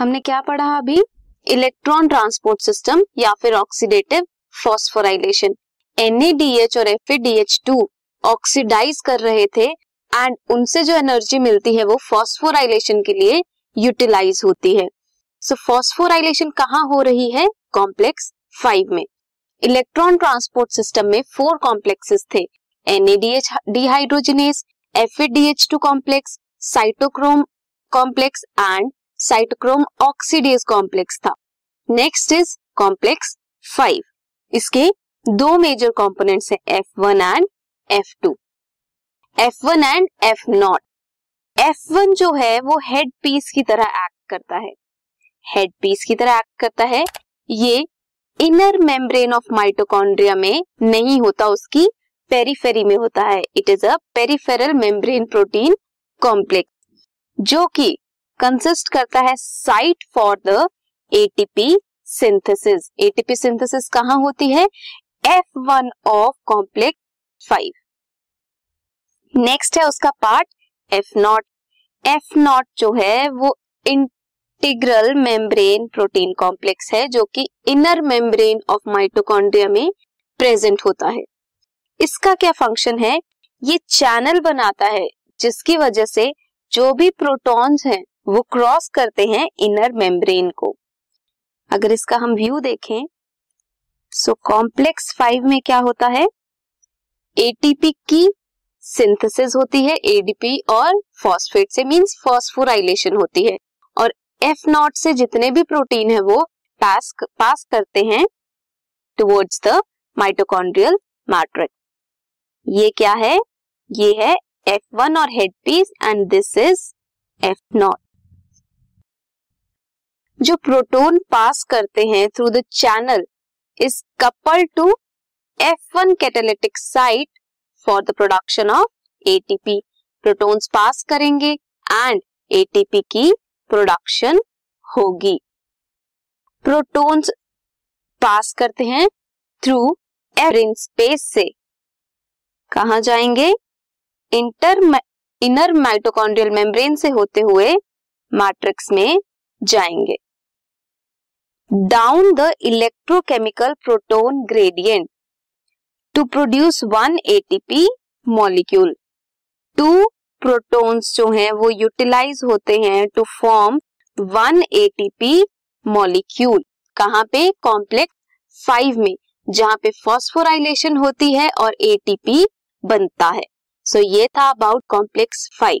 हमने क्या पढ़ा अभी? इलेक्ट्रॉन ट्रांसपोर्ट सिस्टम या फिर ऑक्सीडेटिव फॉस्फोराइलेशन। एनएडीएच और एफ़ ऑक्सीडाइज कर रहे थे एंड उनसे जो एनर्जी मिलती है वो फॉस्फोराइलेशन के लिए यूटिलाइज होती है। सो फॉस्फोराइलेशन कहाँ हो रही है? कॉम्प्लेक्स फाइव में। इलेक्ट्रॉन ट्रांसपोर्ट सिस्टम में फोर कॉम्प्लेक्सेस थे। NADH dehydrogenase F complex cytochrome complex and cytochrome oxidase complex था। नेक्स्ट इज़ कॉम्प्लेक्स फाइव इसके दो मेजर कंपोनेंट्स हैं F one and F two F one and F naught F one जो है, वो head piece की तरह एक्ट करता है। हेड पीस की तरह एक्ट करता है। ये इनर मेम्ब्रेन ऑफ़ माइटोकॉन्ड्रिया में नहीं होता, उसकी पेरीफेरी में होता है। It is a peripheral membrane protein complex जो कि कंसिस्ट करता है site for the ATP synthesis ATP synthesis कहाँ होती है? F one of complex five next है उसका part F naught F naught जो है वो इंटीग्रल मेम्ब्रेन प्रोटीन कॉम्प्लेक्स है जो कि इनर मेम्ब्रेन ऑफ़ माइटोकॉन्ड्रिया में प्रेजेंट होता है। इसका क्या फ़ंक्शन है? ये चैनल बनाता है जिसकी वजह से जो भी प्रोटॉन्स हैं वो क्रॉस करते हैं इनर मेम्ब्रेन को। अगर इसका हम व्यू देखें सो कॉम्प्लेक्स फाइव में क्या होता है? एटीपी की सिंथेसिस होती है एडीपी और फॉस्फेट से मींस फॉस्फोराइलेशन होती है। और एफ़ नॉट से जितने भी प्रोटीन है वो पास पास करते हैं टुवर्ड्स द माइटोकॉन्ड्रियल मैट्रिक्स ये क्या है? ये है एफ़ वन और head piece and this is F naught जो प्रोटोन पास करते हैं through the channel is couple to F one catalytic site for the production of ATP protons pass करेंगे एंड एटीपी की प्रोडक्शन होगी। Protons pass करते हैं through in space से। कहा जाएँगे? इंटर इनर माइटोकॉन्ड्रियल मेम्ब्रेन से होते हुए मैट्रिक्स में जाएँगे। Down the electrochemical proton gradient to produce one ATP molecule two protons जो हैं वो यूटिलाइज होते हैं to form one ATP molecule कहाँ पे? कॉम्प्लेक्स फाइव में जहाँ पे फॉस्फोराइलेशन होती है और एटीपी बनता है. सो so, ये था about complex five